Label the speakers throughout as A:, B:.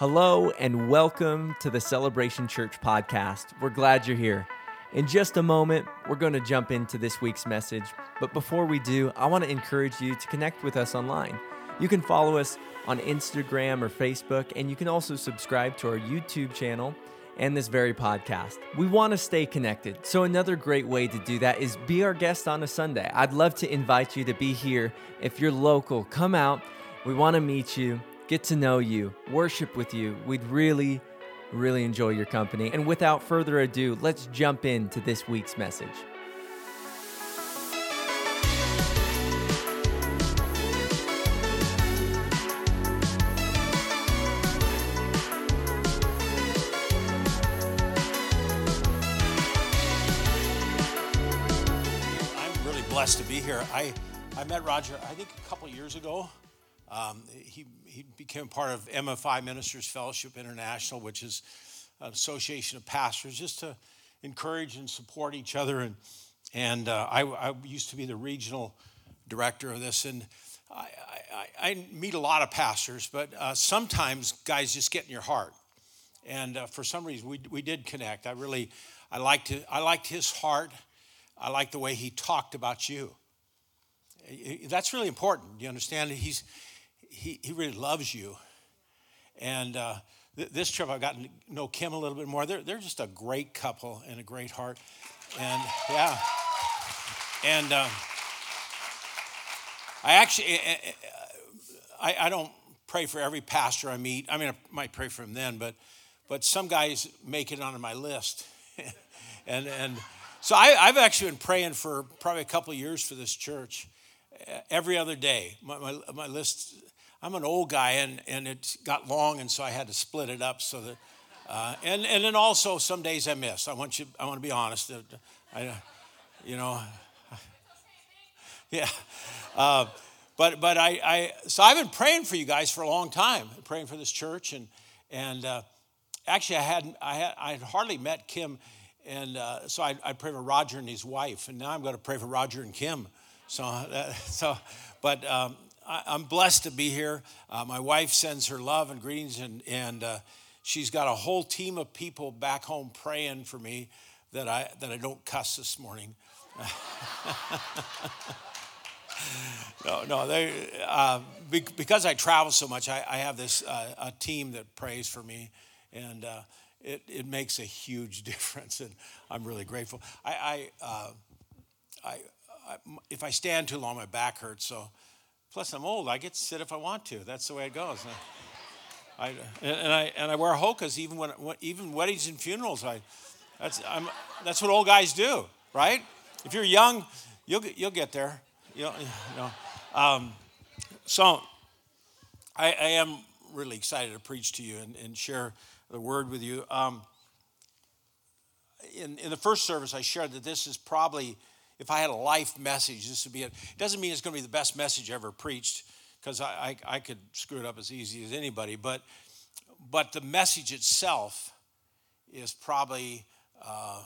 A: Hello, and welcome to the Celebration Church podcast. We're glad you're here. In just a moment, we're going to jump into this week's message. But before we do, I want to encourage you to connect with us online. You can follow us on Instagram or Facebook, and you can also subscribe to our YouTube channel and this very podcast. We want to stay connected. So, another great way to do that is be our guest on a Sunday. I'd love to invite you to be here. If you're local, come out. We want to meet you, get to know you, worship with you. We'd really, really enjoy your company. And without further ado, let's jump into this week's message.
B: I'm really blessed to be here. I, I met Roger, I think, a couple years ago. Um, he, he became part of MFI Ministers Fellowship International, which is an association of pastors, just to encourage and support each other. And, and uh, I, I used to be the regional director of this. And I, I, I meet a lot of pastors, but uh, sometimes guys just get in your heart. And uh, for some reason, we, we did connect. I really, I liked, it, I liked his heart. I liked the way he talked about you. That's really important. Do you understand? He's, he, he really loves you. And uh, th- this trip, I've gotten to know Kim a little bit more. They're, they're just a great couple and a great heart. And yeah. And uh, I actually, eh, I, I don't pray for every pastor I meet. I mean, I might pray for him then, but, but some guys make it onto my list. and, and so I, I've actually been praying for probably a couple years for this church every other day. My, my, my, list, I'm an old guy and, and it got long, and so I had to split it up so that, uh, and, and then also some days I miss. I want you, I want to be honest. I, you know, yeah. Uh, but but I, I, so I've been praying for you guys for a long time, praying for this church, and and uh, actually I had I had I had hardly met Kim, and uh, so I I pray for Roger and his wife, and now I'm going to pray for Roger and Kim. So, uh, so, but um, I, am blessed to be here. Uh, my wife sends her love and greetings, and and uh, she's got a whole team of people back home praying for me that I that I don't cuss this morning. no, no, they uh, because I travel so much. I, I have this uh, a team that prays for me, and uh, it it makes a huge difference, and I'm really grateful. I I, I if I stand too long, my back hurts. So, plus I'm old. I get to sit if I want to. That's the way it goes. I, and I and I wear hokas even when even weddings and funerals. I that's I'm that's what old guys do, right? If you're young, you'll you'll get there. You'll, you know. Um, so I, I, am really excited to preach to you and, and share the word with you. Um, in, in the first service, I shared that this is probably if I had a life message, this would be it. It doesn't mean it's going to be the best message ever preached, because I, I, I, could screw it up as easy as anybody. But, but the message itself is probably uh,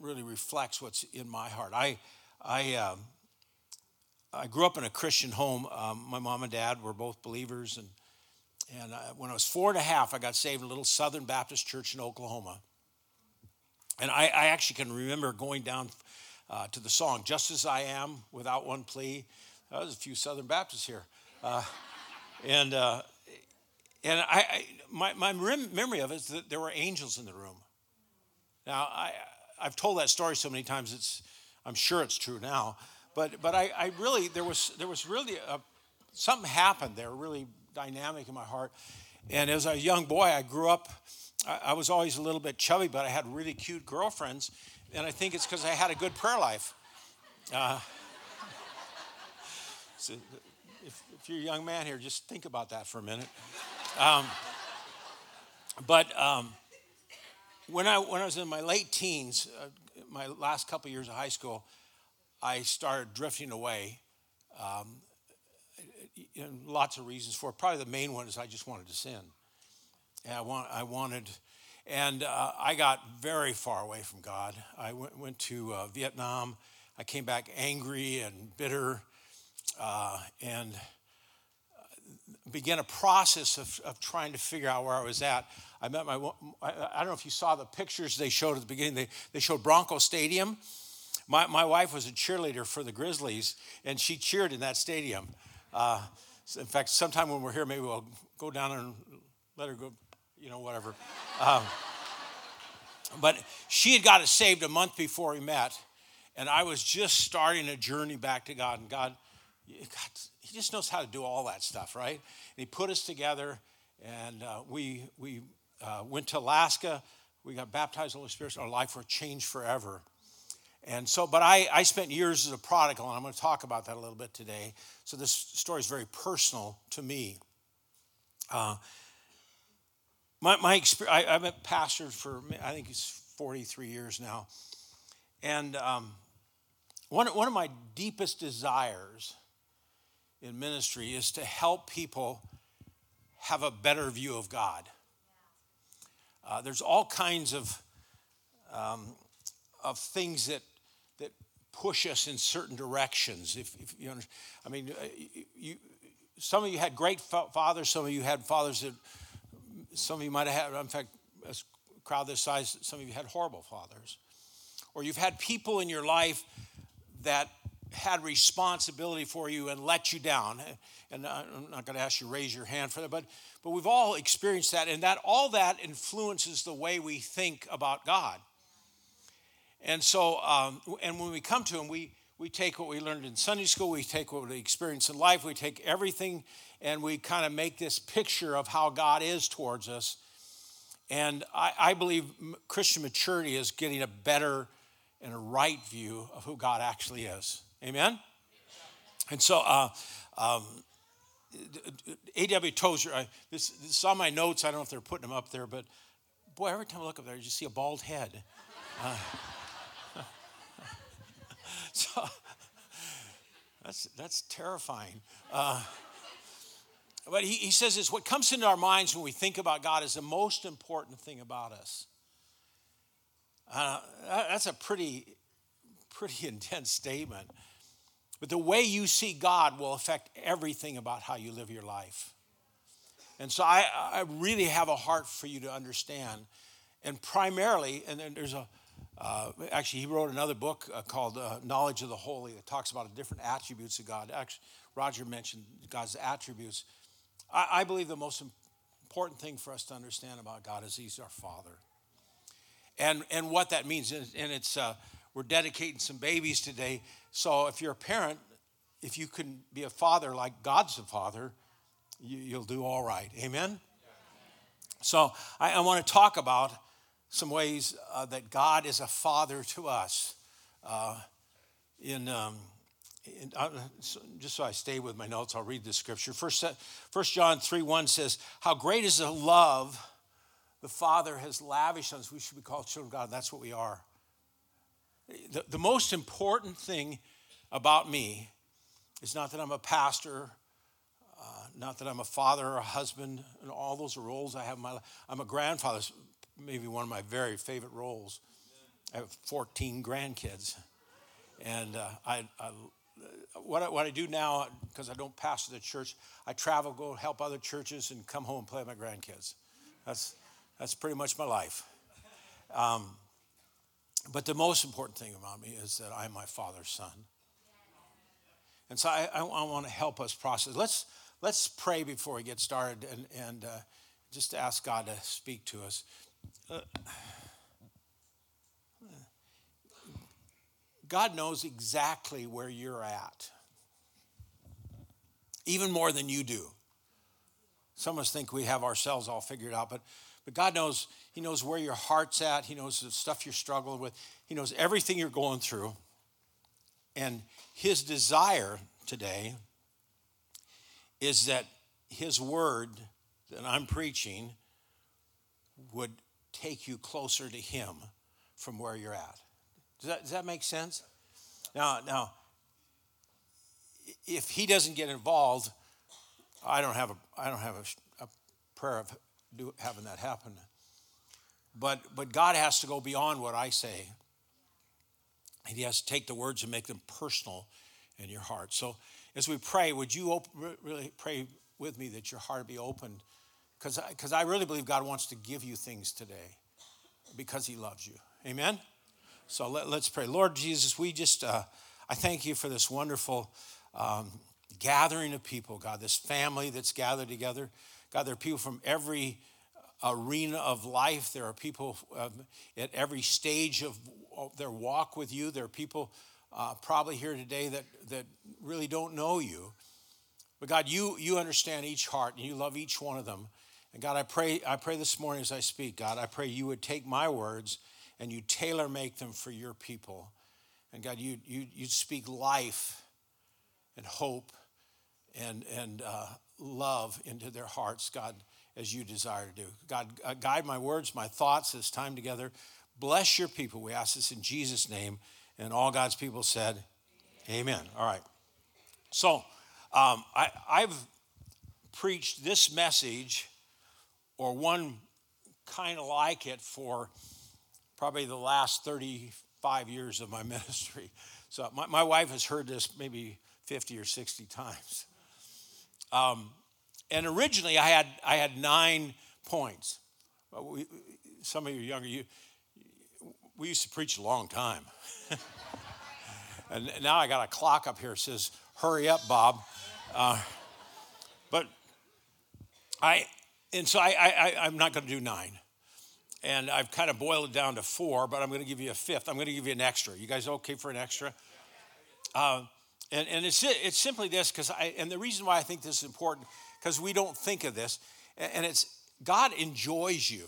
B: really reflects what's in my heart. I, I, um, I grew up in a Christian home. Um, my mom and dad were both believers. And, and I, when I was four and a half, I got saved in a little Southern Baptist church in Oklahoma. And I, I actually can remember going down uh, to the song, Just As I Am, Without One Plea. Uh, there's a few Southern Baptists here. Uh, and uh, and I, I, my, my memory of it is that there were angels in the room. Now, I, I've told that story so many times, it's, I'm sure it's true now. But, but I, I really, there was, there was really a, something happened there, really dynamic in my heart. And as a young boy, I grew up, I, I was always a little bit chubby, but I had really cute girlfriends and I think it's because I had a good prayer life. Uh, so if, if, you're a young man here, just think about that for a minute. Um, but um, when, I, when I was in my late teens, uh, my last couple years of high school, I started drifting away. Um, lots of reasons for it. Probably the main one is I just wanted to sin. And I, want, I wanted and uh, I got very far away from God. I went, went to uh, Vietnam. I came back angry and bitter. Uh, and began a process of, of trying to figure out where I was at. I met my, I, I don't know if you saw the pictures they showed at the beginning. They, they showed Bronco Stadium. My, my wife was a cheerleader for the Grizzlies, and she cheered in that stadium. Uh, in fact, sometime when we're here, maybe we'll go down and let her go, you know, whatever. Um, but she had got it saved a month before we met, and I was just starting a journey back to God. And God, God He just knows how to do all that stuff, right? And He put us together, and uh, we we uh, went to Alaska. We got baptized Holy Spirit. Our life was changed forever. And so, but I, I spent years as a prodigal, and I'm going to talk about that a little bit today. So this story is very personal to me. Uh, my, my experience, I, I've been pastor for, I think it's 43 years now. And um, one, one of my deepest desires in ministry is to help people have a better view of God. Uh, there's all kinds of, um, of things that that push us in certain directions. If, if you understand, I mean, uh, you, some of you had great fathers, some of you had fathers that, some of you might have had, in fact, a crowd this size, some of you had horrible fathers. Or you've had people in your life that had responsibility for you and let you down. And I'm not going to ask you to raise your hand for that, but, but we've all experienced that, and that all that influences the way we think about God. And so, um, and when we come to Him, we, we take what we learned in Sunday school, we take what we experience in life, we take everything, and we kind of make this picture of how God is towards us. And I, I believe Christian maturity is getting a better and a right view of who God actually is. Amen? And so, uh, um, A.W. Tozer, I, this, this my notes. I don't know if they're putting them up there, but boy, every time I look up there, you just see a bald head. Uh, so that's, that's terrifying. Uh, but he, he says this what comes into our minds when we think about God is the most important thing about us. Uh, that's a pretty, pretty intense statement. But the way you see God will affect everything about how you live your life. And so I, I really have a heart for you to understand. And primarily, and then there's a, uh, actually, he wrote another book uh, called uh, Knowledge of the Holy that talks about the different attributes of God. Actually, Roger mentioned God's attributes. I, I believe the most important thing for us to understand about God is He's our Father. And, and what that means, and, it's uh, we're dedicating some babies today. So if you're a parent, if you can be a father like God's a father, you, will do all right. Amen? So I, I want to talk about some ways uh, that God is a father to us. Uh, in, um, uh, so just so I stay with my notes, I'll read the scripture. First, First John 3 1 says, How great is the love the Father has lavished on us. We should be called children of God. That's what we are. The, the most important thing about me is not that I'm a pastor, uh, not that I'm a father or a husband, and all those roles I have in my life. I'm a grandfather maybe one of my very favorite roles. I have 14 grandkids. And uh, I, I, what, I, what I do now, because I don't pastor the church, I travel, go help other churches, and come home and play with my grandkids. That's, that's pretty much my life. Um, but the most important thing about me is that I'm my father's son. And so I, I, I want to help us process. Let's, let's pray before we get started and, and uh, just ask God to speak to us. God knows exactly where you're at, even more than you do. Some of us think we have ourselves all figured out, but, but God knows, He knows where your heart's at. He knows the stuff you're struggling with. He knows everything you're going through. And His desire today is that His word that I'm preaching would take you closer to Him from where you're at. Does that, does that make sense? Now, now, if He doesn't get involved, I don't have a, I don't have a, a prayer of do, having that happen. But, but God has to go beyond what I say. And He has to take the words and make them personal in your heart. So as we pray, would you really pray with me that your heart be opened because I, I really believe God wants to give you things today because He loves you. Amen? So let, us pray. Lord Jesus, we just, uh, I thank you for this wonderful um, gathering of people, God, this family that's gathered together. God, there are people from every arena of life. There are people um, at every stage of, their walk with you. There are people uh, probably here today that, that really don't know you. But God, you, you understand each heart and you love each one of them. And God, I pray, I pray this morning as I speak, God, I pray you would take my words and you tailor make them for your people. And God, you, you, you speak life and hope and, and uh, love into their hearts, God, as you desire to do. God, uh, guide my words, my thoughts this time together. Bless your people. We ask this in Jesus' name. And all God's people said, Amen. Amen. All right. So um, I, I've preached this message or one kind of like it for probably the last 35 years of my ministry. So my, my wife has heard this maybe 50 or 60 times. Um, and originally I had, I had nine points. We, some of you younger, you, we used to preach a long time. and now I got a clock up here that says, hurry up, Bob. Uh, but I, and so I, I, I'm not going to do nine. And I've kind of boiled it down to four, but I'm going to give you a fifth. I'm going to give you an extra. You guys okay for an extra? Uh, and, and it's, it's simply this, because I, and the reason why I think this is important, because we don't think of this, and it's God enjoys you.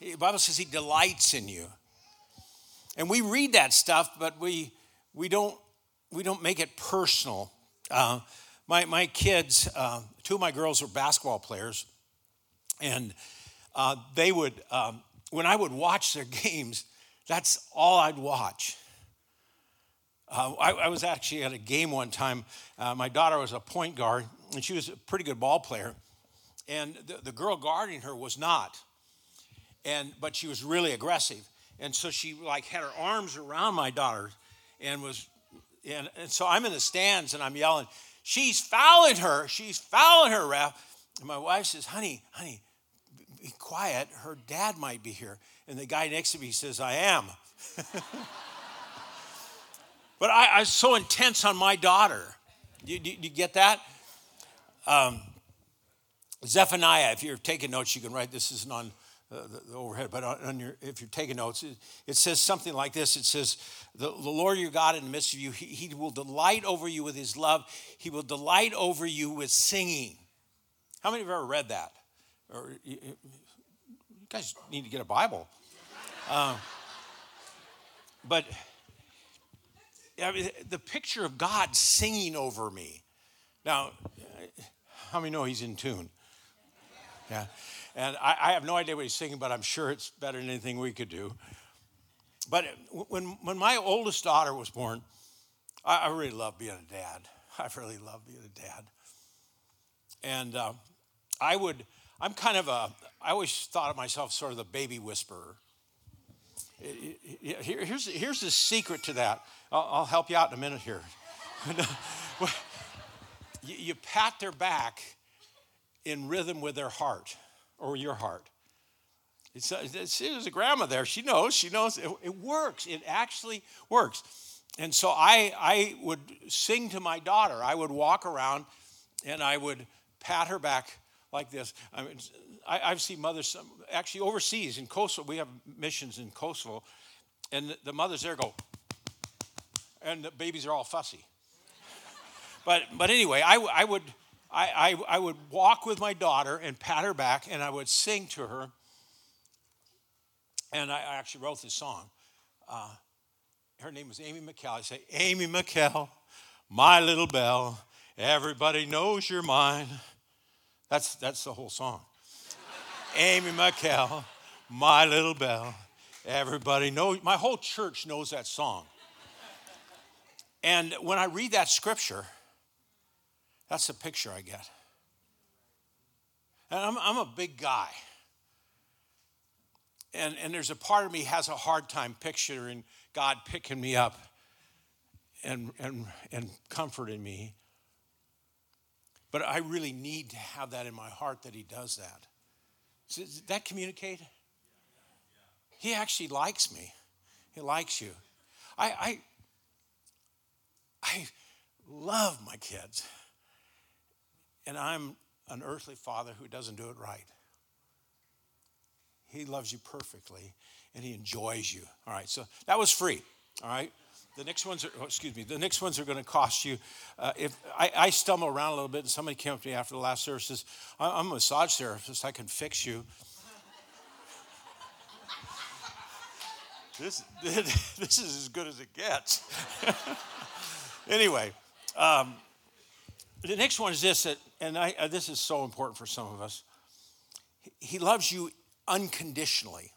B: The Bible says He delights in you. And we read that stuff, but we, we, don't, we don't make it personal. Uh, my, my kids, uh, two of my girls are basketball players, and uh, they would, um, when I would watch their games, that's all I'd watch. Uh, I, I, was actually at a game one time. Uh, my daughter was a point guard, and she was a pretty good ball player. And the, the girl guarding her was not. And, but she was really aggressive. And so she like had her arms around my daughter and was, and, and so I'm in the stands and I'm yelling, she's fouling her, she's fouling her, ref. And my wife says, honey, honey, be quiet. Her dad might be here. And the guy next to me says, I am. But I, I, was so intense on my daughter. Do you, get that? Um, Zephaniah, if you're taking notes, you can write this isn't on uh, the, the, overhead, but on, on, your, if you're taking notes, it, it, says something like this It says, the, the Lord your God in the midst of you, he, he will delight over you with his love, he will delight over you with singing. How many have ever read that? Or you, guys need to get a Bible. Uh, but I mean, the picture of God singing over me. Now, how many know he's in tune? Yeah. And I, I, have no idea what he's singing, but I'm sure it's better than anything we could do. But when, when my oldest daughter was born, I, I really loved being a dad. I really loved being a dad. And uh, I would, I'm kind of a, I always thought of myself sort of the baby whisperer. Here, here's, here's the secret to that. I'll, I'll help you out in a minute here. you, you pat their back in rhythm with their heart or your heart. It's, it's, there's a grandma there. She knows. She knows it, it, works. It actually works. And so I, I would sing to my daughter. I would walk around and I would pat her back like this. I mean, I, have seen mothers actually overseas in Kosovo. We have missions in Kosovo, and the, the mothers there go, and the babies are all fussy. but but anyway, I, I would I, I, I would walk with my daughter and pat her back, and I would sing to her. And I, actually wrote this song. Uh, her name was Amy McKell. I say, Amy McKell, my little bell, everybody knows you're mine. That's, that's the whole song. Amy McKell, my little Bell. everybody knows, my whole church knows that song. And when I read that scripture, that's the picture I get. And I'm, I'm a big guy. And, and there's a part of me has a hard time picturing God picking me up and, and, and comforting me. But I really need to have that in my heart that He does that. Does that communicate? He actually likes me. He likes you. I, I, I love my kids. And I'm an earthly father who doesn't do it right. He loves you perfectly and he enjoys you. All right, so that was free. All right. The next ones are, oh, excuse me, the next ones are going to cost you. Uh, if I, I, stumble around a little bit, and somebody came up to me after the last service says, I'm a massage therapist, I can fix you. this, this is as good as it gets. anyway, um, the next one is this, and I, uh, this is so important for some of us. He loves you unconditionally.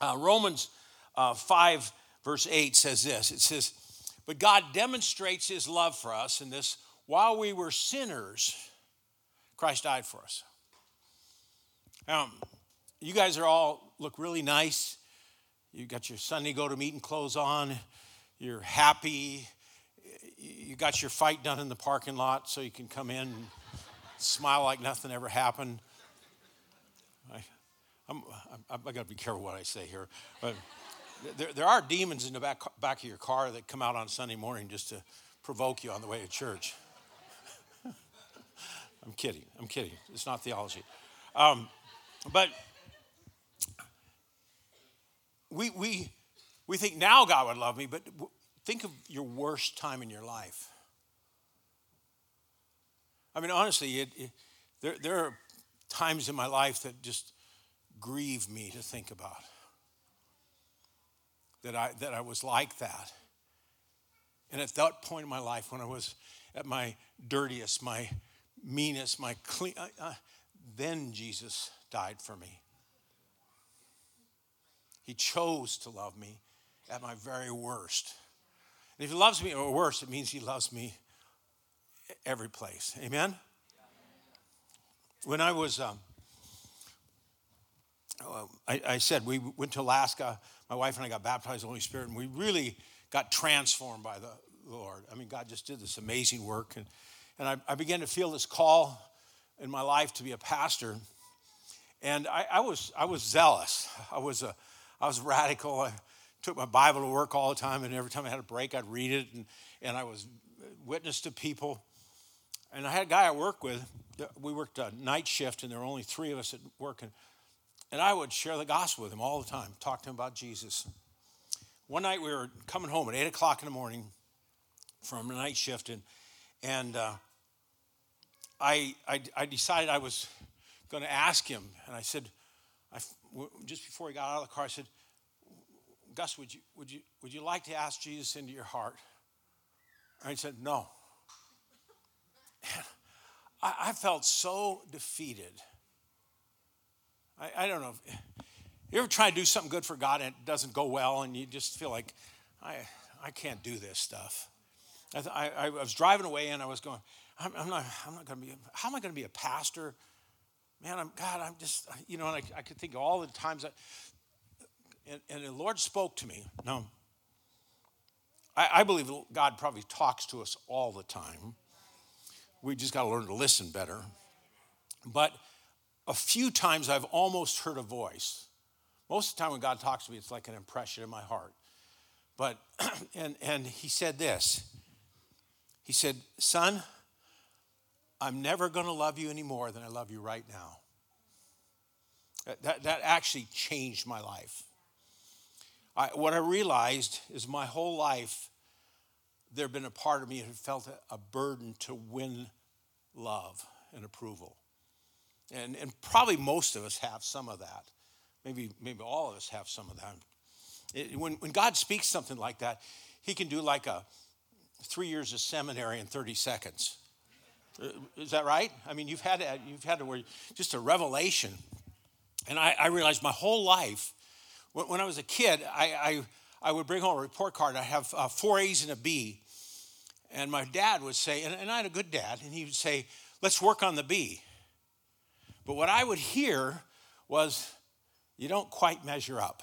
B: Uh, Romans uh, 5, verse 8 says this it says, But God demonstrates his love for us in this while we were sinners, Christ died for us. Um, you guys are all look really nice. You got your Sunday go to meeting clothes on. You're happy. You got your fight done in the parking lot so you can come in and smile like nothing ever happened. I, I'm, I'm, I got to be careful what I say here. But there, there are demons in the back, back of your car that come out on Sunday morning just to provoke you on the way to church. I'm kidding. I'm kidding. It's not theology. Um, but we, we, we think now God would love me, but think of your worst time in your life. I mean, honestly, it, it, there, there are times in my life that just grieve me to think about. That I, that I was like that. And at that point in my life, when I was at my dirtiest, my meanest, my clean, uh, uh, then Jesus died for me. He chose to love me at my very worst. And if he loves me or worse, it means he loves me every place. Amen? When I was, um, oh, I, I, said we went to Alaska. My wife and I got baptized in the Holy Spirit, and we really got transformed by the Lord. I mean, God just did this amazing work. And, and I, I began to feel this call in my life to be a pastor. And I, I was, I was zealous. I was a, I was radical. I took my Bible to work all the time, and every time I had a break, I'd read it, and, and I was witness to people. And I had a guy I worked with. We worked a night shift, and there were only three of us at work. And, and I would share the gospel with him all the time, talk to him about Jesus. One night we were coming home at 8 o'clock in the morning from the night shift, and, and uh, I, I, I decided I was going to ask him. And I said, I, just before he got out of the car, I said, Gus, would you, would you, would you like to ask Jesus into your heart? And he said, No. I, I felt so defeated. I, I don't know. You ever try to do something good for God and it doesn't go well, and you just feel like, I, I can't do this stuff. I, I, I was driving away and I was going, I'm, I'm not, I'm not going to be, how am I going to be a pastor? man, I'm God, I'm just, you know, and I, I could think of all the times that, and, and the Lord spoke to me. No, I, I believe God probably talks to us all the time. We just got to learn to listen better. But a few times I've almost heard a voice. Most of the time when God talks to me, it's like an impression in my heart. But, and, and he said this He said, Son, I'm never going to love you any more than I love you right now. That, that actually changed my life. I, what I realized is my whole life, there had been a part of me who felt a burden to win love and approval. And, and probably most of us have some of that. Maybe, maybe all of us have some of that. It, when, when God speaks something like that, He can do like a three years of seminary in 30 seconds. Uh, is that right? I mean, you've had you've had just a revelation, and I, I realized my whole life, when, when, I was a kid, I, I, I would bring home a report card. I have uh, four A's and a B, and my dad would say, and, and I had a good dad, and he would say, "Let's work on the B." But what I would hear was, "You don't quite measure up."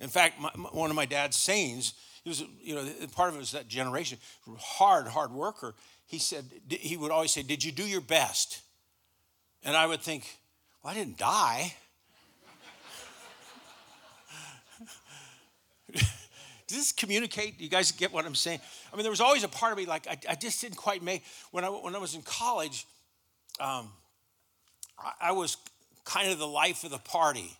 B: In fact, my, one of my dad's sayings, he was, you know, part of it was that generation, hard, hard worker he said, he would always say, Did you do your best? And I would think, Well, I didn't die. Does this communicate? Do you guys get what I'm saying? I mean, there was always a part of me like I, I just didn't quite make. When I, when I was in college, um, I, was kind of the life of the party.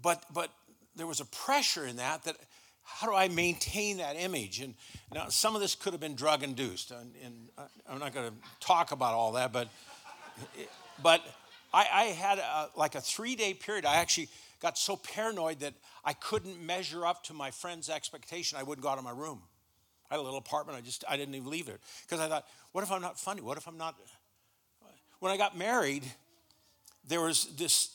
B: But, but there was a pressure in that that how do I maintain that image? And now some of this could have been drug induced, and, and uh, I'm not going to talk about all that, but but I, I had a, like a three day period. I actually got so paranoid that I couldn't measure up to my friend's expectation. I wouldn't go out of my room. I had a little apartment. I just I didn't even leave it because I thought, what if I'm not funny? What if I'm not? When I got married, there was this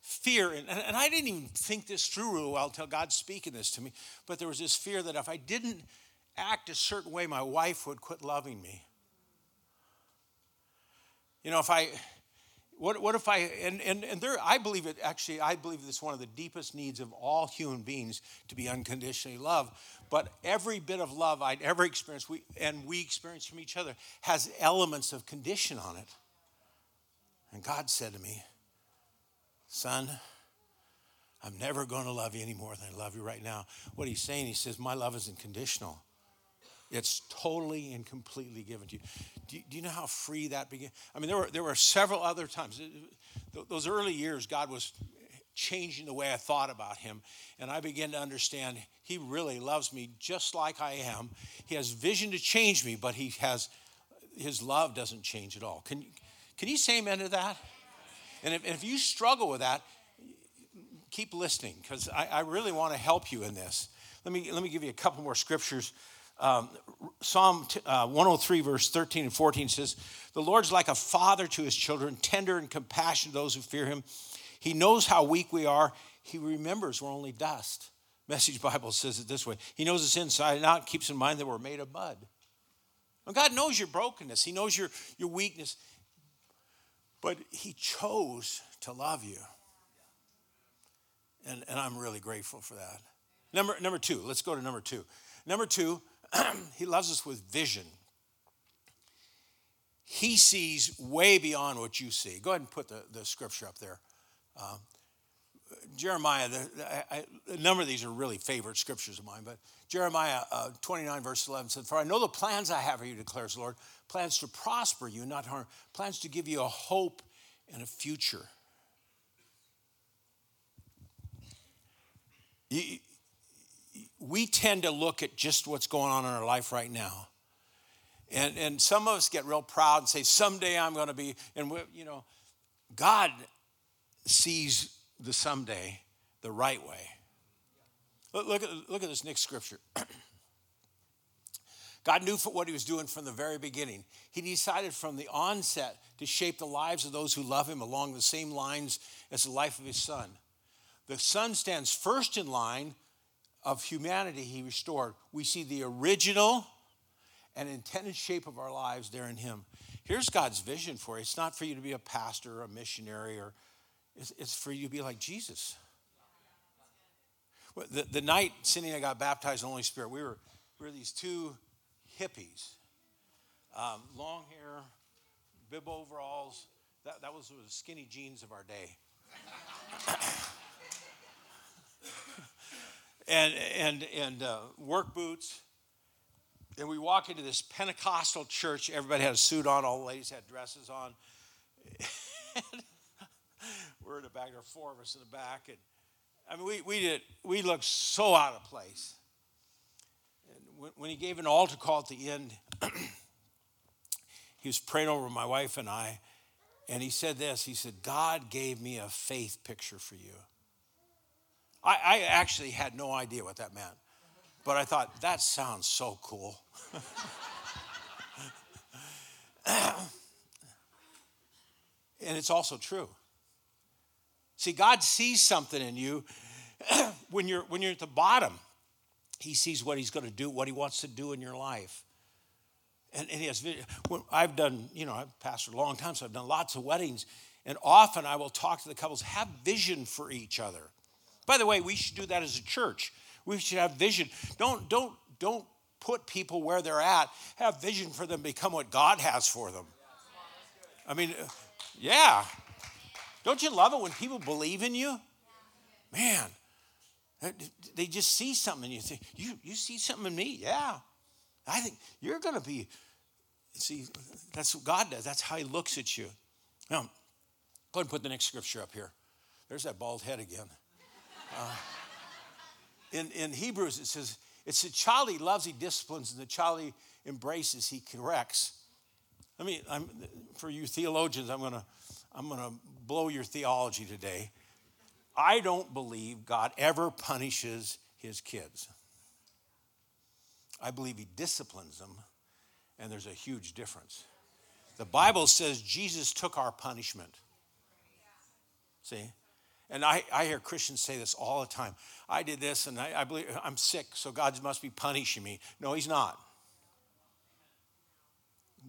B: fear, and, and I didn't even think this through real well until God's speaking this to me. But there was this fear that if I didn't act a certain way, my wife would quit loving me. You know, if I what, what if I, and, and, and there, I believe it actually, I believe it's one of the deepest needs of all human beings to be unconditionally loved. But every bit of love I'd ever experienced, we, and we experience from each other, has elements of condition on it. And God said to me, Son, I'm never going to love you any more than I love you right now. What he's saying, he says, My love isn't conditional. It's totally and completely given to you. Do, you. do, you know how free that began? I mean, there were, there were several other times. Those early years, God was changing the way I thought about Him. And I began to understand He really loves me just like I am. He has vision to change me, but He has, His love doesn't change at all. Can, can you say amen to that? And if, if you struggle with that, keep listening because I, I really want to help you in this. Let me, let me give you a couple more scriptures um, Psalm uh, 103, verse 13 and 14 says, The Lord's like a father to his children, tender and compassionate to those who fear him. He knows how weak we are. He remembers we're only dust. Message Bible says it this way He knows us inside and out, keeps in mind that we're made of mud. Well, God knows your brokenness, He knows your, your weakness, but He chose to love you. And, and I'm really grateful for that. Number, number two, let's go to number two. Number two, he loves us with vision. He sees way beyond what you see. Go ahead and put the, the scripture up there. Uh, Jeremiah, the, I, a number of these are really favorite scriptures of mine, but Jeremiah uh, 29, verse 11 said, For I know the plans I have for you, declares the Lord, plans to prosper you, not harm, plans to give you a hope and a future. We tend to look at just what's going on in our life right now. And, and some of us get real proud and say, someday I'm going to be, and you know, God sees the someday the right way. Look, look, at, look at this next scripture. God knew what he was doing from the very beginning. He decided from the onset to shape the lives of those who love him along the same lines as the life of his son. The son stands first in line of humanity he restored. We see the original and intended shape of our lives there in him. Here's God's vision for you. It's not for you to be a pastor or a missionary, or it's, it's for you to be like Jesus. The, the night Cindy and I got baptized in the Holy Spirit, we were, we were these two hippies, um, long hair, bib overalls. That, that was the skinny jeans of our day. and, and, and uh, work boots. And we walk into this Pentecostal church. Everybody had a suit on, all the ladies had dresses on. We're in the back, there were four of us in the back. And I mean, we, we, did, we looked so out of place. And when, when he gave an altar call at the end, he was praying over my wife and I. And he said this He said, God gave me a faith picture for you. I, I actually had no idea what that meant, but I thought, that sounds so cool. and it's also true. See, God sees something in you when you're when you're at the bottom. He sees what He's going to do, what He wants to do in your life. And, and He has. I've done, you know, I've pastored a long time, so I've done lots of weddings, and often I will talk to the couples, have vision for each other. By the way, we should do that as a church. We should have vision. Don't, don't, don't put people where they're at, have vision for them become what God has for them. I mean, yeah. Don't you love it when people believe in you? Man, they just see something and you think, you, you see something in me? Yeah. I think you're going to be, see, that's what God does. That's how He looks at you. Now, go ahead and put the next scripture up here. There's that bald head again. Uh, in, in Hebrews, it says, it's the child he loves, he disciplines, and the child he embraces, he corrects. I mean, I'm, for you theologians, I'm going to I'm going to blow your theology today. I don't believe God ever punishes his kids. I believe he disciplines them, and there's a huge difference. The Bible says Jesus took our punishment. See? And I, I hear Christians say this all the time. I did this and I, I believe I'm sick, so God must be punishing me. No, he's not.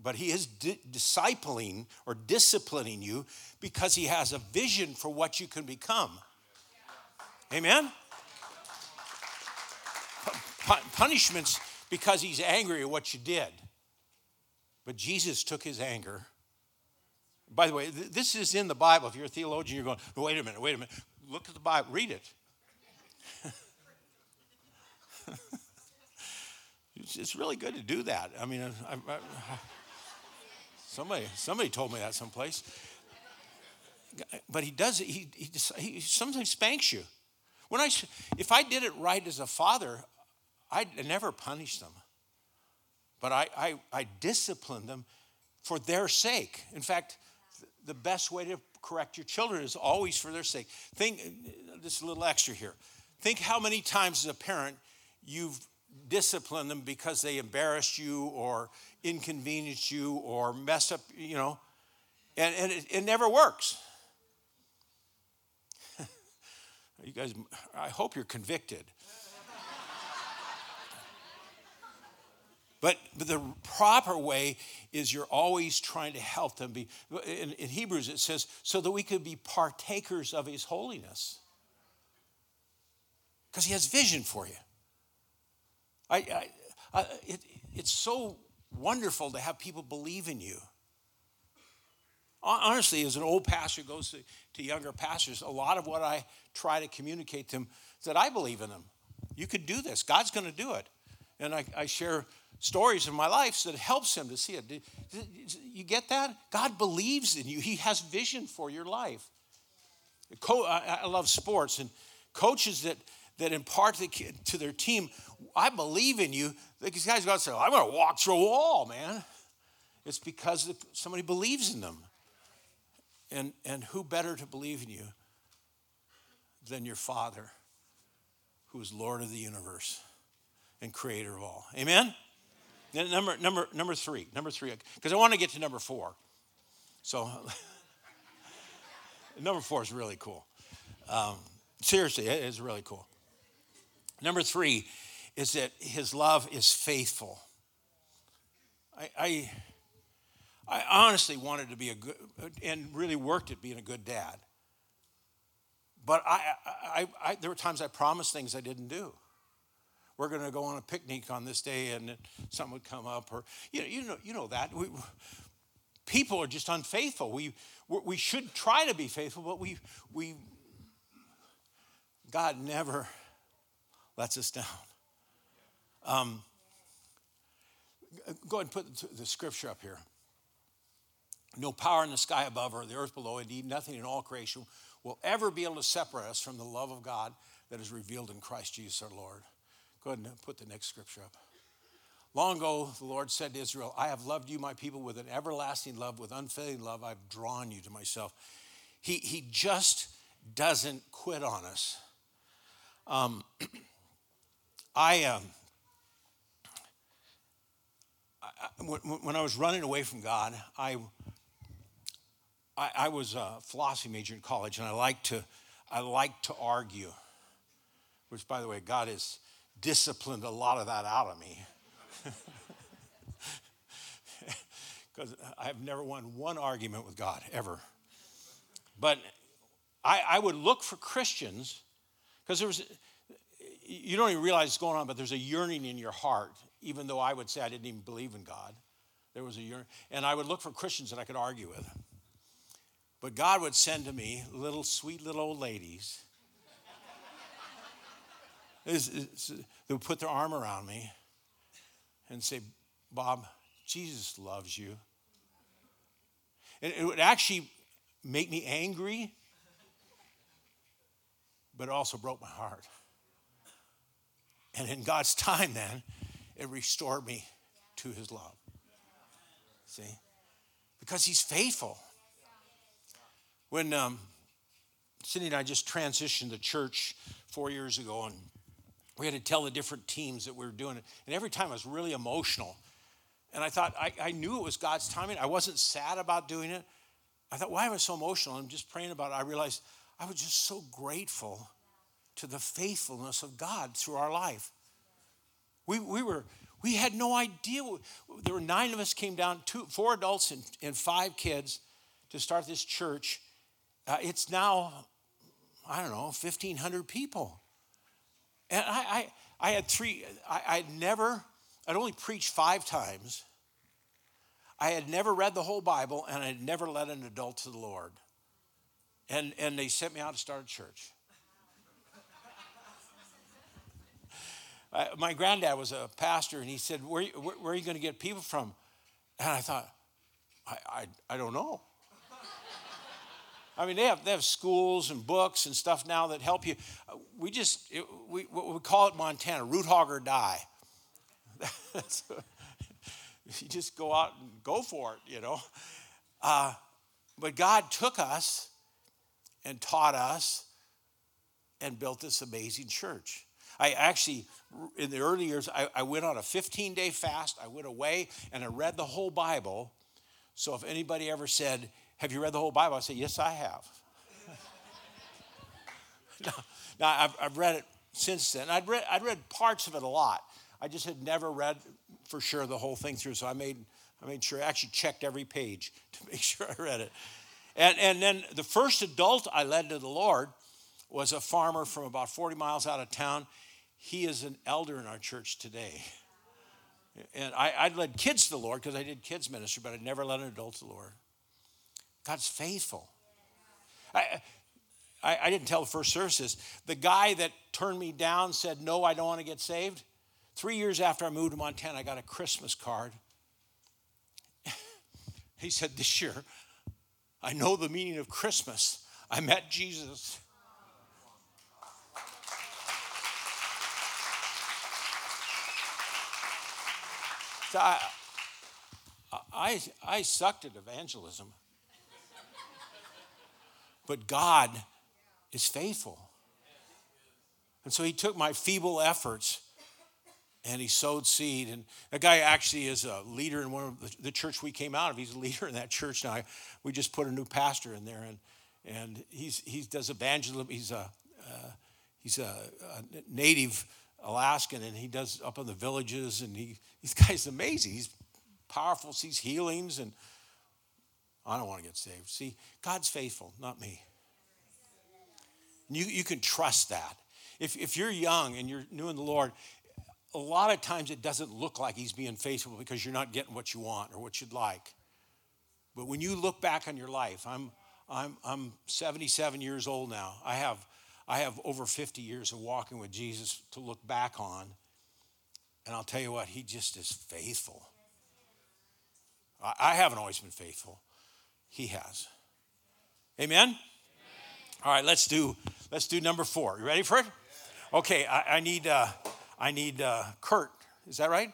B: But he is di- discipling or disciplining you because he has a vision for what you can become. Amen? P- punishments because he's angry at what you did. But Jesus took his anger. By the way, th- this is in the Bible. If you're a theologian, you're going, wait a minute, wait a minute. Look at the Bible, read it. it's really good to do that. I mean, I, I, I, somebody, somebody told me that someplace. But he does it, he, he, he sometimes spanks you. When I, if I did it right as a father, I'd never punish them. But I, I, I discipline them for their sake. In fact, the best way to correct your children is always for their sake. Think, uh, just a little extra here. Think how many times as a parent you've disciplined them because they embarrassed you or inconvenienced you or messed up, you know, and, and it, it never works. you guys, I hope you're convicted. But, but the proper way is you're always trying to help them be. In, in Hebrews, it says, so that we could be partakers of his holiness. Because he has vision for you. I, I, I it, it's so wonderful to have people believe in you. Honestly, as an old pastor goes to, to younger pastors, a lot of what I try to communicate to them is that I believe in them. You could do this. God's going to do it. And I, I share stories in my life so that helps him to see it. You get that? God believes in you, He has vision for your life. I love sports and coaches that, that impart to their team, I believe in you. These guys go out and say, I'm going to walk through a wall, man. It's because somebody believes in them. And, and who better to believe in you than your Father, who is Lord of the universe and creator of all? Amen? Number, number, number three, number three, because I want to get to number four. So, number four is really cool. Um, seriously, it is really cool. Number three is that his love is faithful. I, I, I honestly wanted to be a good, and really worked at being a good dad. But I, I, I, there were times I promised things I didn't do we're going to go on a picnic on this day and something would come up or you know you know, you know that we, people are just unfaithful we we should try to be faithful but we we god never lets us down um, go ahead and put the scripture up here no power in the sky above or the earth below indeed nothing in all creation will ever be able to separate us from the love of god that is revealed in christ jesus our lord Go ahead and put the next scripture up. Long ago, the Lord said to Israel, I have loved you, my people, with an everlasting love, with unfailing love. I've drawn you to myself. He, he just doesn't quit on us. Um, I, um, when, I was running away from God, I, I, I was a philosophy major in college, and I like to, I like to argue. Which, by the way, God has disciplined a lot of that out of me. Because I've never won one argument with God, ever. But I, I would look for Christians, because there was, you don't even realize what's going on, but there's a yearning in your heart, even though I would say I didn't even believe in God. There was a yearning. And I would look for Christians that I could argue with. But God would send to me little sweet little old ladies they would put their arm around me and say, Bob, Jesus loves you. And it would actually make me angry, but it also broke my heart. And in God's time, then, it restored me to his love. See? Because he's faithful. When um, Cindy and I just transitioned the church four years ago, and we had to tell the different teams that we were doing it. And every time I was really emotional. And I thought, I, I knew it was God's timing. I wasn't sad about doing it. I thought, why am I so emotional? I'm just praying about it. I realized I was just so grateful to the faithfulness of God through our life. We, we were we had no idea. There were nine of us came down, two, four adults and, and five kids to start this church. Uh, it's now, I don't know, 1,500 people. And I, I, I had three, I, I'd never, I'd only preached five times. I had never read the whole Bible and I had never led an adult to the Lord. And, and they sent me out to start a church. My granddad was a pastor and he said, Where, where, where are you going to get people from? And I thought, I, I, I don't know. I mean, they have, they have schools and books and stuff now that help you. We just, it, we, we call it Montana, root hog or die. you just go out and go for it, you know. Uh, but God took us and taught us and built this amazing church. I actually, in the early years, I, I went on a 15 day fast. I went away and I read the whole Bible. So if anybody ever said, have you read the whole Bible? I say, Yes, I have. now, now I've, I've, read it since then. I'd read, I'd read parts of it a lot. I just had never read for sure the whole thing through. So I made, I made sure, I actually checked every page to make sure I read it. And, and then the first adult I led to the Lord was a farmer from about 40 miles out of town. He is an elder in our church today. And I, I led kids to the Lord because I did kids ministry, but I never led an adult to the Lord. God's faithful. I, I, I, didn't tell the first services. The guy that turned me down said, No, I don't want to get saved. Three years after I moved to Montana, I got a Christmas card. he said, This year, I know the meaning of Christmas. I met Jesus. I, I, I sucked at evangelism. But God is faithful. And so he took my feeble efforts and he sowed seed. And that guy actually is a leader in one of the, the church we came out of. He's a leader in that church now. We just put a new pastor in there, and and he's he does evangelism. He's a uh, he's a, a, native Alaskan, and he does up in the villages. And he this guy's amazing. He's powerful. Sees healings and I don't want to get saved. See, God's faithful, not me. You, you can trust that. If, if you're young and you're new in the Lord, a lot of times it doesn't look like He's being faithful because you're not getting what you want or what you'd like. But when you look back on your life, I'm, I'm, I'm 77 years old now. I have, I have over 50 years of walking with Jesus to look back on. And I'll tell you what, He just is faithful. I, haven't always been faithful. He has. Amen? Amen? All right, let's do let's do number four. You ready for it? Okay, I, I need uh, I need uh, Kurt. Is that right?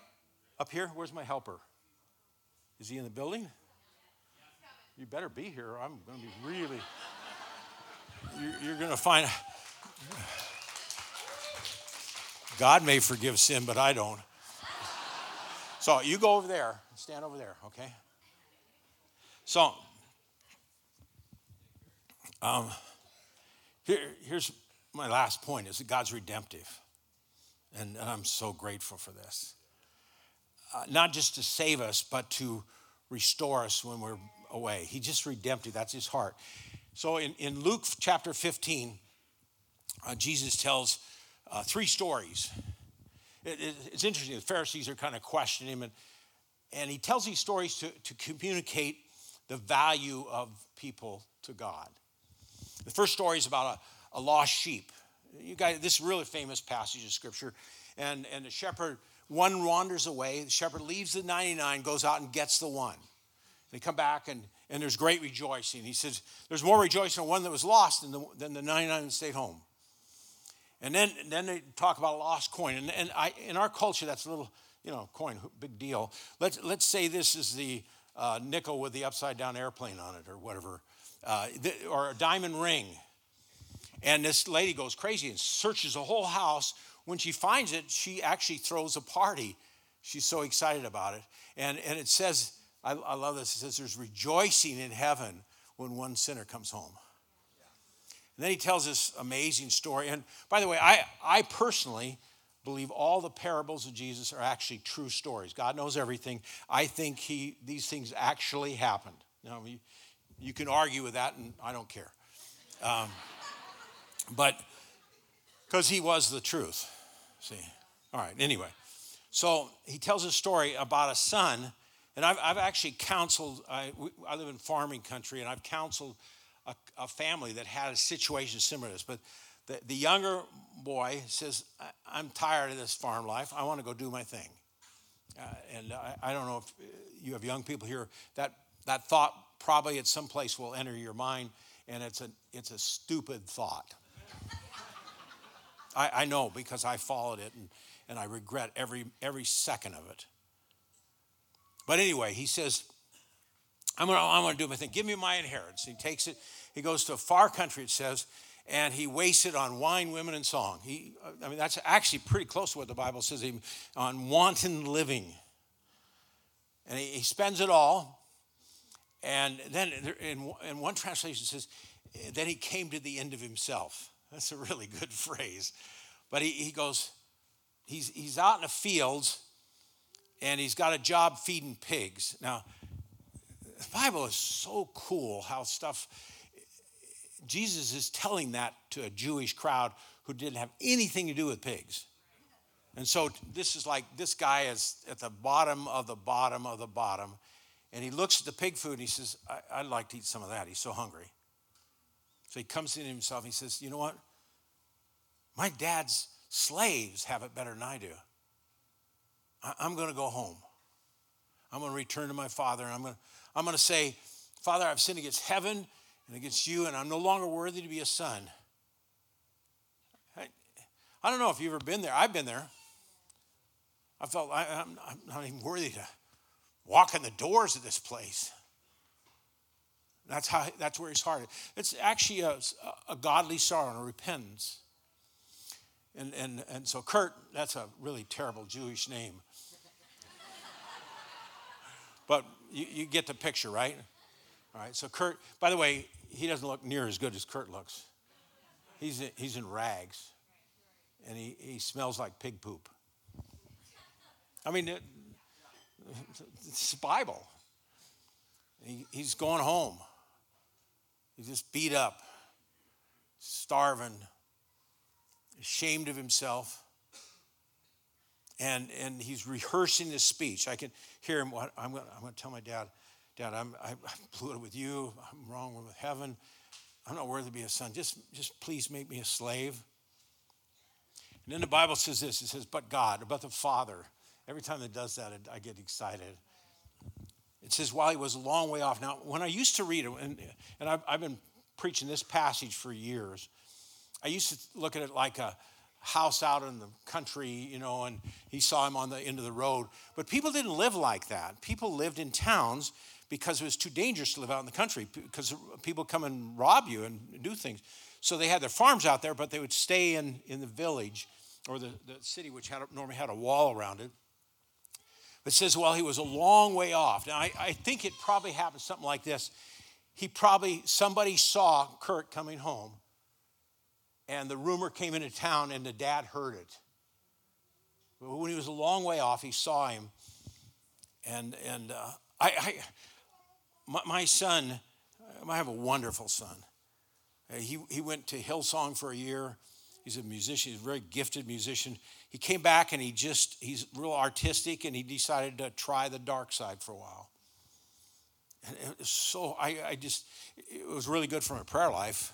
B: Up here? Where's my helper? Is he in the building? You better be here. I'm going to be really. You're going to find. God may forgive sin, but I don't. So you go over there, stand over there, okay? So um, here, here's my last point is that God's redemptive. And, and I'm so grateful for this. Uh, not just to save us, but to restore us when we're away. He just redemptive. That's his heart. So in, in Luke chapter 15, uh, Jesus tells uh, three stories. it, it, it's interesting. The Pharisees are kind of questioning him, and, and he tells these stories to, to communicate the value of people to God. The first story is about a, a lost sheep. You guys, this is really famous passage of scripture, and, and the shepherd, one wanders away. The shepherd leaves the 99, goes out and gets the one. They come back and, and there's great rejoicing. He says, There's more rejoicing on one that was lost than the, than the 99 that stayed home. And then, then they talk about a lost coin. And, and I, in our culture, that's a little, you know, coin, big deal. Let's, let's say this is the uh, nickel with the upside down airplane on it or whatever, uh, or a diamond ring. And this lady goes crazy and searches the whole house. When she finds it, she actually throws a party. She's so excited about it. And, and it says, I, I love this, it says, there's rejoicing in heaven when one sinner comes home. And then he tells this amazing story. And by the way, I, I personally believe all the parables of Jesus are actually true stories. God knows everything. I think he, these things actually happened. Now, you, you can argue with that, and I don't care. Um, but because he was the truth. See? All right, anyway. So he tells a story about a son, and I've, I've actually counseled, I, I live in farming country, and I've counseled a, a family that had a situation similar to this. But the, the younger boy says, I'm tired of this farm life. I want to go do my thing. Uh, and I, I, don't know if uh, you have young people here. That, that thought probably at some place will enter your mind, and it's a, it's a stupid thought. I, I know because I followed it, and, and I regret every, every second of it. But anyway, he says, I'm gonna, I'm gonna do my thing. Give me my inheritance. He takes it, he goes to a far country, it says, and he wastes it on wine, women, and song. He, I mean, that's actually pretty close to what the Bible says on wanton living. And he, he spends it all. And then in, in one translation says, then he came to the end of himself. That's a really good phrase. But he, he goes, he's, he's out in the fields and he's got a job feeding pigs. Now, the Bible is so cool how stuff, Jesus is telling that to a Jewish crowd who didn't have anything to do with pigs. And so this is like this guy is at the bottom of the bottom of the bottom. And he looks at the pig food and he says, I, would like to eat some of that. He's so hungry. So he comes in himself. and He says, You know what? My dad's slaves have it better than I do. I, I'm going to go home. I'm going to return to my father. And I'm going to, I'm going to say, Father, I've sinned against heaven and against you, and I'm no longer worthy to be a son. I, I don't know if you've ever been there. I've been there. I felt I, am not even worthy to walk in the doors of this place. That's how. That's where he's heart. It's actually a, a godly sorrow and a repentance. And, and, and so Kurt, that's a really terrible Jewish name. but you, you get the picture, right? All right, so Kurt, by the way, he doesn't look near as good as Kurt looks. He's in, he's in rags, and he, he smells like pig poop. I mean, it, it's Bible. He, he's going home. He's just beat up, starving, ashamed of himself and, and he's rehearsing his speech. I can hear him. I'm going I'm to tell my dad, Dad, I'm, I blew it with you. I'm wrong with heaven. I'm not worthy to be a son. Just, just please make me a slave. And then the Bible says this it says, but God, about the Father. Every time it does that, I get excited. It says, while he was a long way off. Now, when I used to read it, and, and I've, I've been preaching this passage for years, I used to look at it like a, house out in the country, you know, and he saw him on the end of the road. But people didn't live like that. People lived in towns because it was too dangerous to live out in the country because people come and rob you and do things. So they had their farms out there, but they would stay in, in the village or the, the city, which had, normally had a wall around it. It says, well, he was a long way off. Now, I, I think it probably happened something like this. He probably, somebody saw Kurt coming home and the rumor came into town, and the dad heard it. But when he was a long way off, he saw him. And, and uh, I, I my, my, son, I have a wonderful son. Uh, he, he went to Hillsong for a year, He's a musician, he's a very gifted musician. He came back and he just, he's real artistic and he decided to try the dark side for a while. And it was so, I, I just, it was really good for my prayer life,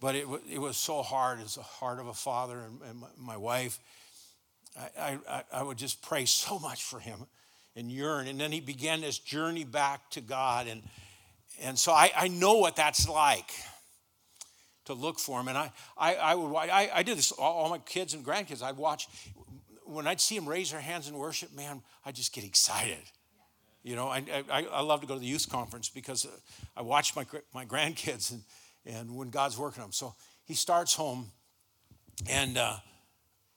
B: but it, it was so hard as the heart of a father and, and my, wife. I, I, I would just pray so much for him and yearn. And then he began this journey back to God. And, and so I, I know what that's like to look for him. And I, I, I would, I, I did this, all, all my kids and grandkids, I'd watch, when I'd see them raise their hands in worship, man, I'd just get excited. You know, I, I, I love to go to the youth conference because uh, I watch my, my grandkids and, and when God's working on them. So he starts home, and uh,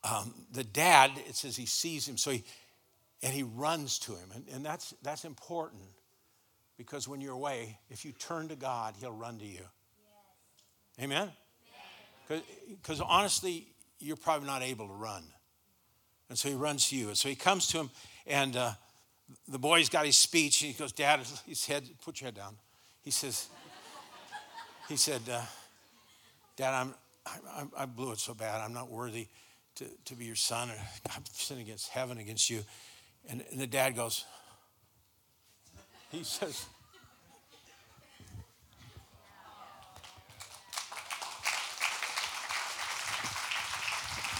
B: um, the dad, it says he sees him, so he, and he runs to him. And, and that's, that's important because when you're away, if you turn to God, he'll run to you. Amen? Because honestly, you're probably not able to run. And so he runs to you. And so he comes to him, and uh, the boy's got his speech, and he goes, Dad, his head, put your head down. He says, he said, uh, Dad, I'm, I, I blew it so bad. I'm not worthy to, to be your son. I've sinned against heaven, against you. And, and the dad goes, he says,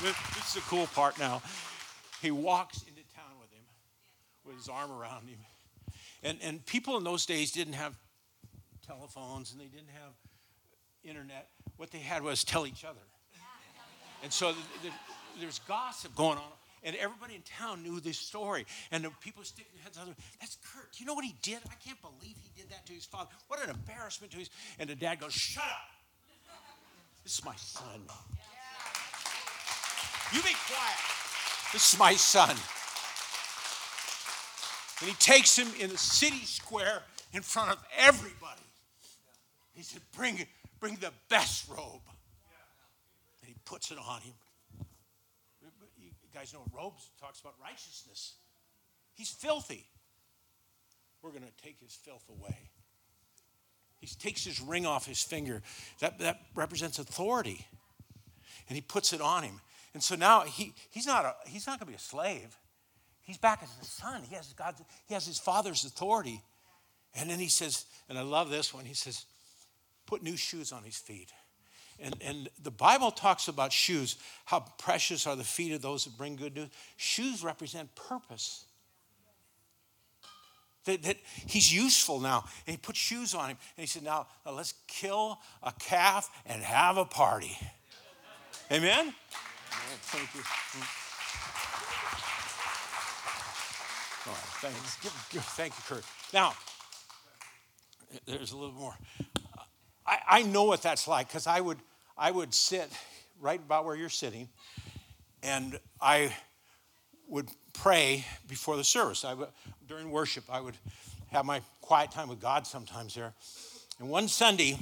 B: this is the cool part now. He walks into town with him, with his arm around him. And, and people in those days didn't have telephones and they didn't have internet. What they had was tell each other. And so the, the, there's gossip going on. And everybody in town knew this story. And the people sticking their heads out. That's Kurt. Do you know what he did? I can't believe he did that to his father. What an embarrassment to his. And the dad goes, Shut up. This is my son. You be quiet. This is my son. And he takes him in the city square in front of everybody. He said, Bring, bring the best robe. And he puts it on him. You guys know robes talks about righteousness. He's filthy. We're going to take his filth away. He takes his ring off his finger. That, that represents authority. And he puts it on him. And so now he, he's not, a, he's not going to be a slave. He's back as a son. He has, God, he has his father's authority. And then he says, and I love this one, he says, put new shoes on his feet. And, and the Bible talks about shoes, how precious are the feet of those that bring good news. Shoes represent purpose. That, that, he's useful now. And he put shoes on him. And he said, now, now let's kill a calf and have a party. Amen? Thank you. All right, thanks. Thank you, Kurt. Now, there's a little more. I, I know what that's like because I would, I would sit right about where you're sitting and I would pray before the service. I would, during worship, I would have my quiet time with God sometimes there. And one Sunday,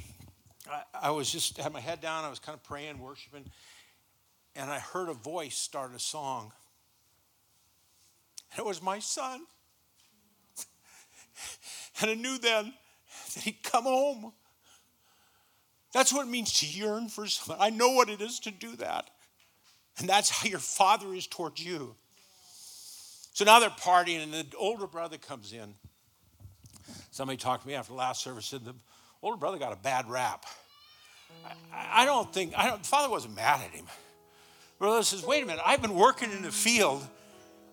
B: I, I was just had my head down. I was kind of praying, worshiping, and I heard a voice start a song. It was my son. And I knew then that he'd come home. That's what it means to yearn for someone. I know what it is to do that. And that's how your father is towards you. So now they're partying, and the older brother comes in. Somebody talked to me after the last service, said the older brother got a bad rap. I, I don't think, I don't, father wasn't mad at him. Brother says, wait a minute, I've been working in the field.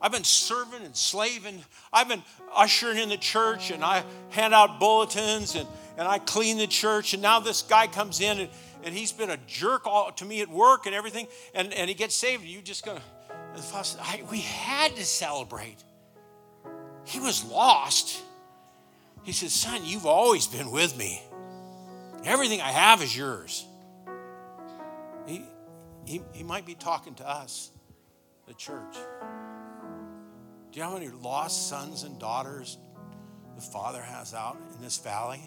B: I've been serving and slaving. I've been ushering in the church and I hand out bulletins and, and I clean the church. And now this guy comes in and, and he's been a jerk all, to me at work and everything. And, and he gets saved. You just going to, we had to celebrate. He was lost. He said, Son, you've always been with me. Everything I have is yours. He, he, he might be talking to us, the church. Do you know how many lost sons and daughters the Father has out in this valley?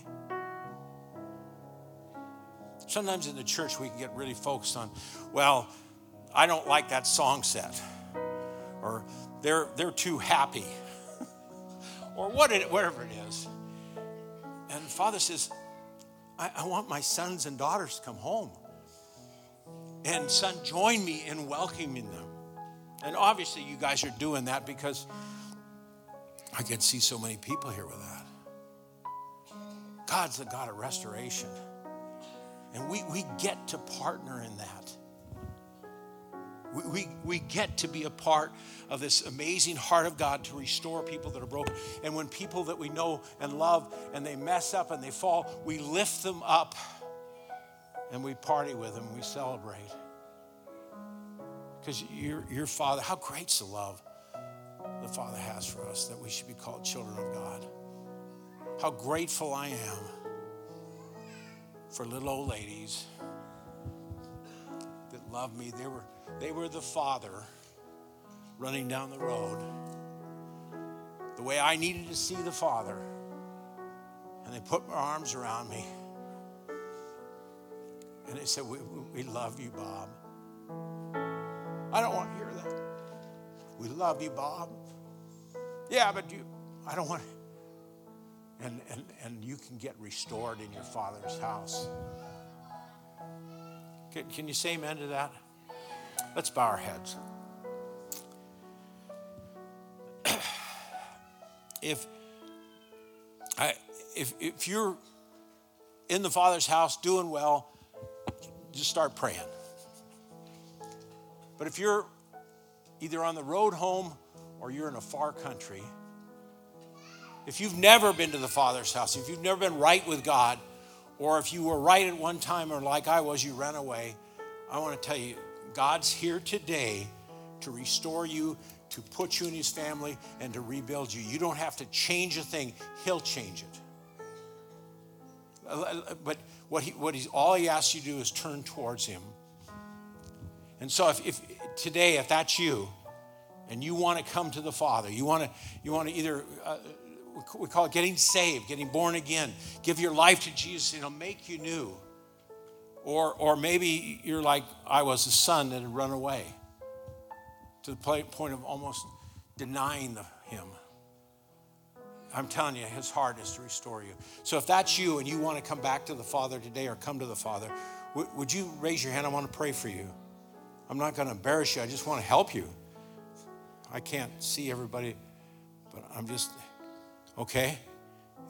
B: Sometimes in the church, we can get really focused on, well, I don't like that song set, or they're, they're too happy, or what it, whatever it is. And the Father says, I, I want my sons and daughters to come home. And son, join me in welcoming them. And obviously, you guys are doing that because I can see so many people here with that. God's the God of restoration. And we, we get to partner in that. We, we, we get to be a part of this amazing heart of God to restore people that are broken. And when people that we know and love and they mess up and they fall, we lift them up and we party with them, we celebrate. Because your, your Father, how great's the love the Father has for us that we should be called children of God. How grateful I am for little old ladies that love me. They were, they were the Father running down the road the way I needed to see the Father. And they put their arms around me. And they said, We, we love you, Bob. I don't want to hear that. We love you, Bob. Yeah, but you, I don't want to. And, and, and you can get restored in your father's house. Can, can you say amen to that? Let's bow our heads. if I, if, if you're in the Father's house doing well, just start praying. But if you're either on the road home or you're in a far country, if you've never been to the Father's house, if you've never been right with God, or if you were right at one time or like I was, you ran away, I want to tell you, God's here today to restore you, to put you in His family, and to rebuild you. You don't have to change a thing, He'll change it. Uh, uh, uh, but what he, what he's, all He asks you to do is turn towards Him and so if, if today, if that's you, and you want to come to the Father, you want to, you want to either, uh, we call it getting saved, getting born again, give your life to Jesus, and He'll make you new. Or, or maybe you're like I was, a son that had run away to the point of almost denying the, Him. I'm telling you, His heart is to restore you. So if that's you and you want to come back to the Father today or come to the Father, would you raise your hand? I want to pray for you. I'm not going to embarrass you. I just want to help you. I can't see everybody, but I'm just, okay?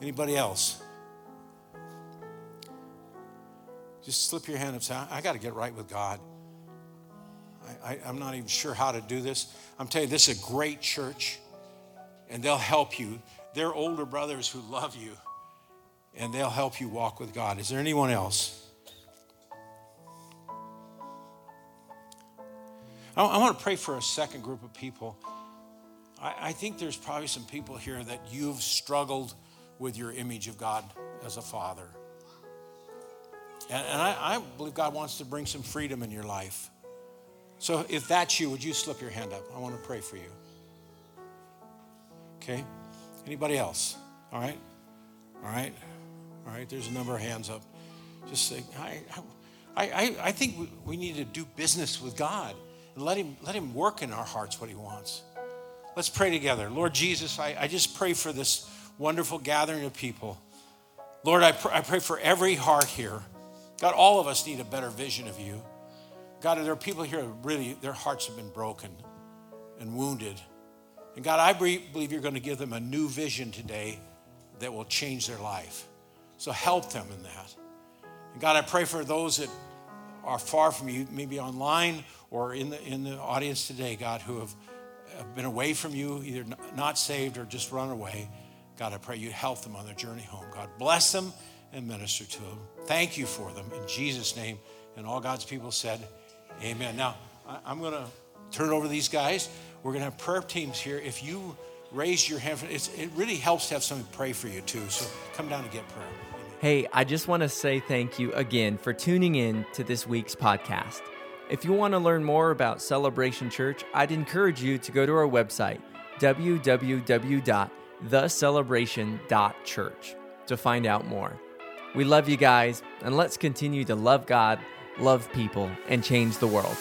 B: Anybody else? Just slip your hand up say, I, got to get right with God. I, I'm not even sure how to do this. I'm telling you, this is a great church, and they'll help you. They're older brothers who love you, and they'll help you walk with God. Is there anyone else? I, I want to pray for a second group of people. I, I think there's probably some people here that you've struggled with your image of God as a father. And, and I, I believe God wants to bring some freedom in your life. So if that's you, would you slip your hand up? I want to pray for you. Okay? Anybody else? All right? All right? All right, there's a number of hands up. Just say, I, I, I think we, we need to do business with God and let him, let him work in our hearts what he wants. Let's pray together. Lord Jesus, I, I just pray for this wonderful gathering of people. Lord, I, pr- I pray for every heart here. God, all of us need a better vision of you. God, there are people here really, their hearts have been broken and wounded. And God, I believe you're going to give them a new vision today that will change their life. So help them in that. And God, I pray for those that are far from you, maybe online or in the, in the audience today, God, who have, have been away from you, either not saved or just run away. God, I pray you help them on their journey home. God, bless them and minister to them. Thank you for them in Jesus' name. And all God's people said, Amen. Now, I'm going to turn over these guys. We're going to have prayer teams here. If you raise your hand, it really helps to have someone pray for you too. So come down and get prayer.
A: Hey, I just want to say thank you again for tuning in to this week's podcast. If you want to learn more about Celebration Church, I'd encourage you to go to our website, www.thecelebration.church, to find out more. We love you guys, and let's continue to love God, love people, and change the world.